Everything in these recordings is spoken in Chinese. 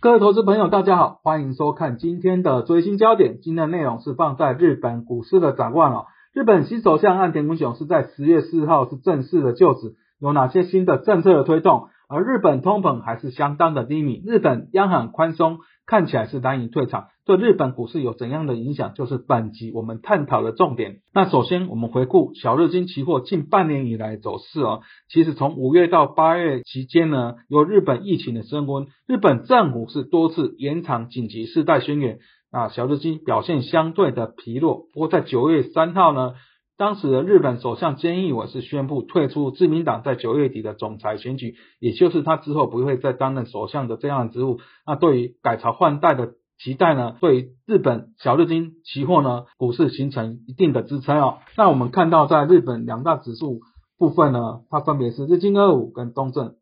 各位投资朋友，大家好，欢迎收看今天的最新焦点。今天的内容是放在日本股市的展望哦。日本新首相岸田文雄是在十月四号是正式的就职，有哪些新的政策的推动？而日本通膨还是相当的低迷，日本央行宽松看起来是难以退场，对日本股市有怎样的影响？就是本集我们探讨的重点。那首先我们回顾小日经期货近半年以来走势哦，其实从五月到八月期间呢，由日本疫情的升温，日本政府是多次延长紧急事态宣言，那小日经表现相对的疲弱。不过在九月三号呢。当时的日本首相菅义伟是宣布退出自民党在九月底的总裁选举，也就是他之后不会再担任首相的这样的职务。那对于改朝换代的期待呢，对日本小日经期货呢股市形成一定的支撑哦。那我们看到在日本两大指数部分呢，它分别是日经二五跟东证。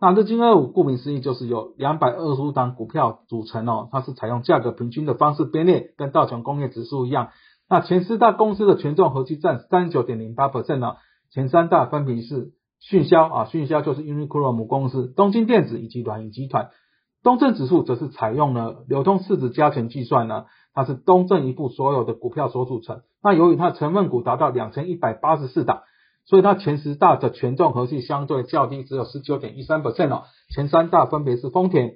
那日经二五顾名思义就是由两百二十五档股票组成哦，它是采用价格平均的方式编列，跟道琼工业指数一样。那前四大公司的权重合计占三十九点零八 percent 呢？前三大分别是迅销啊，迅销就是 Uniqlo 母公司，东京电子以及软银集团。东证指数则是采用了流通市值加权计算呢，它是东证一部所有的股票所组成。那由于它成分股达到两千一百八十四档，所以它前十大的权重合计相对较低，只有十九点一三 percent 哦。前三大分别是丰田、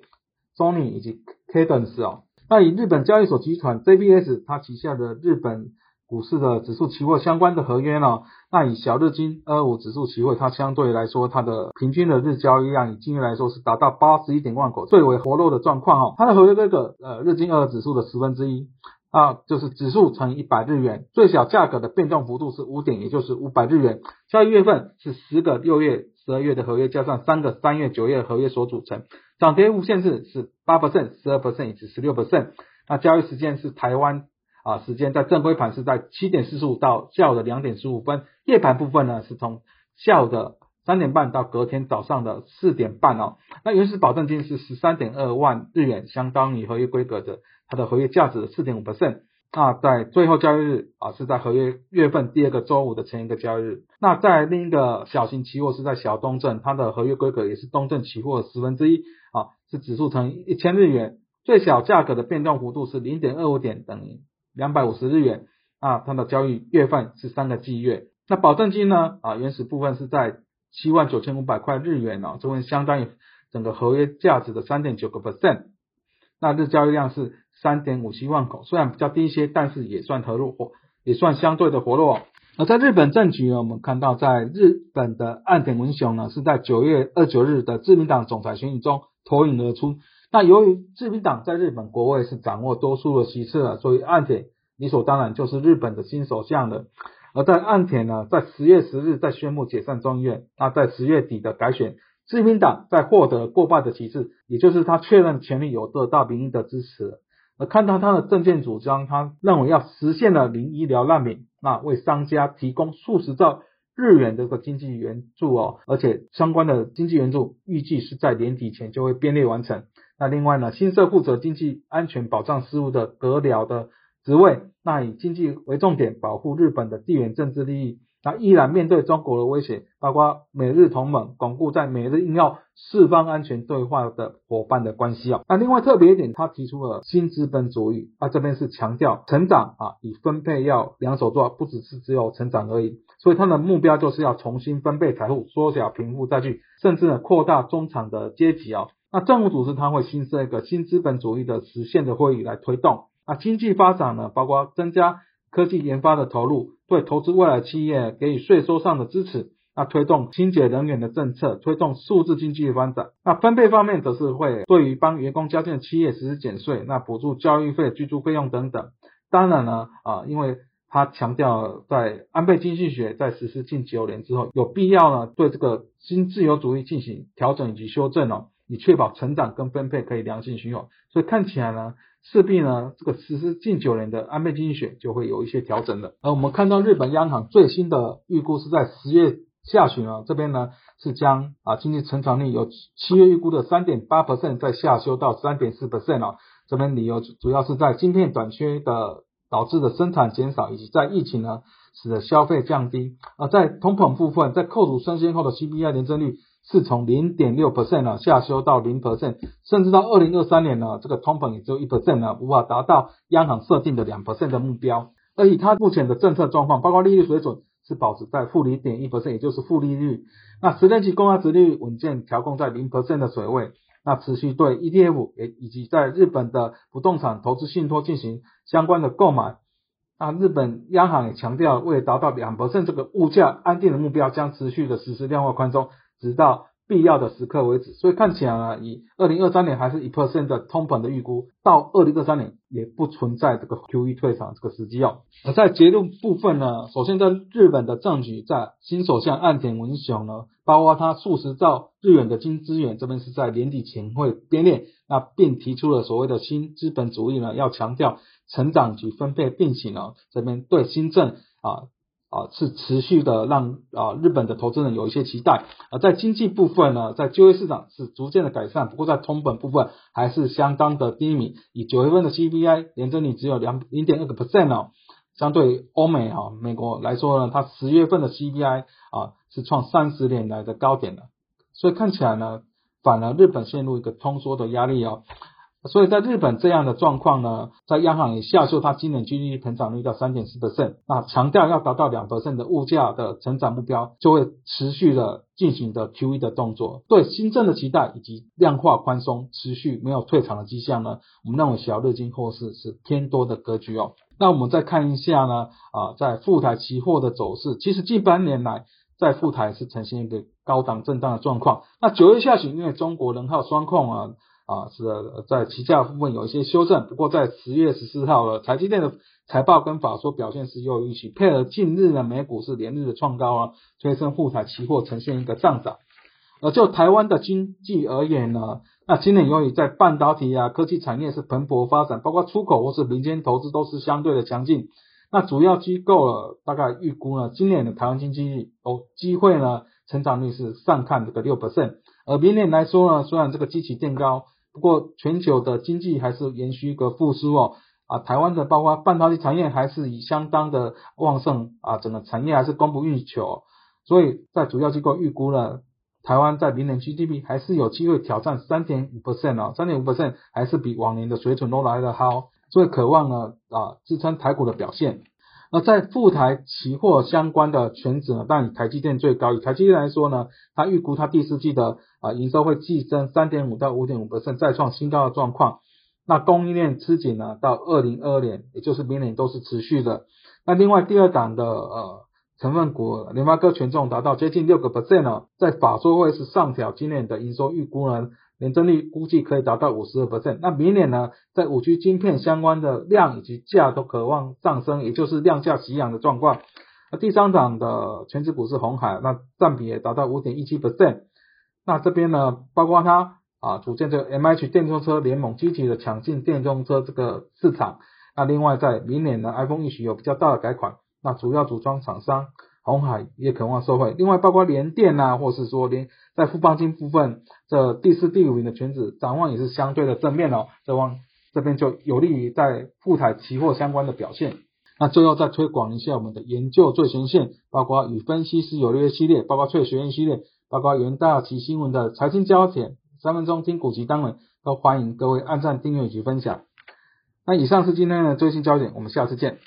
Sony 以及 Cadence 哦。那以日本交易所集团 JBS 它旗下的日本股市的指数期货相关的合约呢，那以小日经二五指数期货，它相对来说它的平均的日交易量以今日来说是达到八十一点万口，最为活络的状况哦。它的合约规格呃日经二指数的十分之一啊，就是指数乘以一百日元，最小价格的变动幅度是五点，也就是五百日元。交易月份是十个六月、十二月的合约加上三个三月、九月合约所组成。涨跌无限制是八 percent、十二 percent 以及十六 percent。那交易时间是台湾啊时间在正规盘是在七点四十五到下午的两点十五分，夜盘部分呢是从下午的三点半到隔天早上的四点半哦。那原始保证金是十三点二万日元，相当于合约规格的它的合约价值的四点五 percent。那在最后交易日啊，是在合约月份第二个周五的前一个交易日。那在另一个小型期货是在小东证，它的合约规格也是东证期货的十分之一啊，是指数乘一千日元，最小价格的变动幅度是零点二五点，等于两百五十日元啊。它的交易月份是三个季月。那保证金呢啊，原始部分是在七万九千五百块日元哦，这份相当于整个合约价值的三点九个 percent。那日交易量是三点五七万口，虽然比较低一些，但是也算投入活，也算相对的活络。而在日本政局呢，我们看到在日本的岸田文雄呢，是在九月二九日的自民党总裁选举中脱颖而出。那由于自民党在日本国会是掌握多数的席次了，所以岸田理所当然就是日本的新首相了。而在岸田呢，在十月十日在宣布解散众院，那在十月底的改选。自民党在获得过半的旗帜，也就是他确认权力有得到民意的支持。而看到他的政见主张，他认为要实现了零医疗难民，那为商家提供数十兆日元的一个经济援助哦，而且相关的经济援助预计是在年底前就会编列完成。那另外呢，新设负责经济安全保障事务的阁僚的职位，那以经济为重点，保护日本的地缘政治利益。那依然面对中国的威胁，包括美日同盟，巩固在美日应要四方安全对话的伙伴的关系啊。那另外特别一点，他提出了新资本主义，啊这边是强调成长啊，以分配要两手做，不只是只有成长而已。所以他的目标就是要重新分配财富，缩小贫富差距，甚至呢扩大中产的阶级啊。那政府组织他会新设一个新资本主义的实现的会议来推动。啊经济发展呢，包括增加。科技研发的投入，对投资未来企业给予税收上的支持，那推动清洁能源的政策，推动数字经济的发展。那分配方面则是会对于帮员工家建企业实施减税，那补助教育费、居住费用等等。当然呢，啊，因为他强调在安倍经济学在实施近九年之后，有必要呢对这个新自由主义进行调整以及修正哦，以确保成长跟分配可以良性循环。所以看起来呢。势必呢，这个实施近九年的安倍经济学就会有一些调整了。而我们看到日本央行最新的预估是在十月下旬啊，这边呢是将啊经济成长率由七月预估的三点八 percent 再下修到三点四 percent 啊。这边理由主要是在晶片短缺的导致的生产减少，以及在疫情呢使得消费降低。而在通膨部分，在扣除升息后的 CPI 年增率是从零点六 percent 呢下修到零 percent，甚至到二零二三年呢，这个通膨也只有一 percent 呢，无法达到央行设定的两 percent 的目标。而以它目前的政策状况，包括利率水准是保持在负零点一 percent，也就是负利率。那十年期公开殖率稳健调控在零 percent 的水位。那持续对 ETF 也以及在日本的不动产投资信托进行相关的购买。那日本央行也强调，为了达到两 percent 这个物价安定的目标，将持续的实施量化宽松，直到。必要的时刻为止，所以看起来呢，以二零二三年还是一 percent 的通膨的预估，到二零二三年也不存在这个 QE 退场这个时机哦。而在结论部分呢，首先在日本的政局，在新首相岸田文雄呢，包括他数十兆日元的金资源，这边是在年底前会编列，那并提出了所谓的新资本主义呢，要强调成长及分配并行呢，这边对新政啊。啊，是持续的让啊日本的投资人有一些期待啊，在经济部分呢，在就业市场是逐渐的改善，不过在通本部分还是相当的低迷。以九月份的 CPI 年增率只有两零点二个 percent 哦，相对欧美哈美国来说呢，它十月份的 CPI 啊是创三十年来的高点了，所以看起来呢，反而日本陷入一个通缩的压力哦。所以在日本这样的状况呢，在央行也下修它今年 GDP 成长率到三点四 percent，那强调要达到两 percent 的物价的成长目标，就会持续的进行的 QE 的动作。对新政的期待以及量化宽松持续没有退场的迹象呢，我们认为小日经后市是偏多的格局哦。那我们再看一下呢，啊，在富台期货的走势，其实近半年来在富台是呈现一个高档震荡的状况。那九月下旬，因为中国人号双控啊。啊，是在期价部分有一些修正，不过在十月十四号了，台积电的财报跟法说表现是又一起，配合近日的美股是连日的创高啊，推升沪台期货呈现一个上涨。而就台湾的经济而言呢，那今年由于在半导体啊、科技产业是蓬勃发展，包括出口或是民间投资都是相对的强劲。那主要机构大概预估呢，今年的台湾经济有机会呢，成长率是上看这个六 percent，而明年来说呢，虽然这个基期垫高。不过全球的经济还是延续一个复苏哦，啊，台湾的包括半导体产业还是以相当的旺盛啊，整个产业还是供不应求，所以在主要机构预估了，台湾在明年 GDP 还是有机会挑战三点五 percent 哦，三点五 percent 还是比往年的水准都来得好，所以渴望呢啊支撑台股的表现。那在富台期货相关的全指呢，但以台积电最高。以台积电来说呢，它预估它第四季的啊营收会季增三点五到五点五 percent，再创新高的状况。那供应链吃紧呢，到二零二二年，也就是明年都是持续的。那另外第二档的呃成分股联发科权重达到接近六个 percent 呢，在法说会是上调今年的营收预估呢。年增率估计可以达到五十二 percent。那明年呢，在五 G 晶片相关的量以及价都渴望上升，也就是量价齐扬的状况。那第三档的全指股是红海，那占比也达到五点一七 percent。那这边呢，包括它啊，组建这个 MH 电动车联盟，积极的抢进电动车这个市场。那另外在明年呢，iPhone 预许有比较大的改款，那主要组装厂商。红海也渴望受惠，另外包括联电啊，或是说联在富邦金部分这第四、第五名的全指展望也是相对的正面哦，这望这边就有利于在富台期货相关的表现。那最后再推广一下我们的研究最前线，包括与分析师有约系列，包括翠学院系列，包括元大旗新闻的财经焦点，三分钟听股息当然都欢迎各位按赞、订阅及分享。那以上是今天的最新焦点，我们下次见。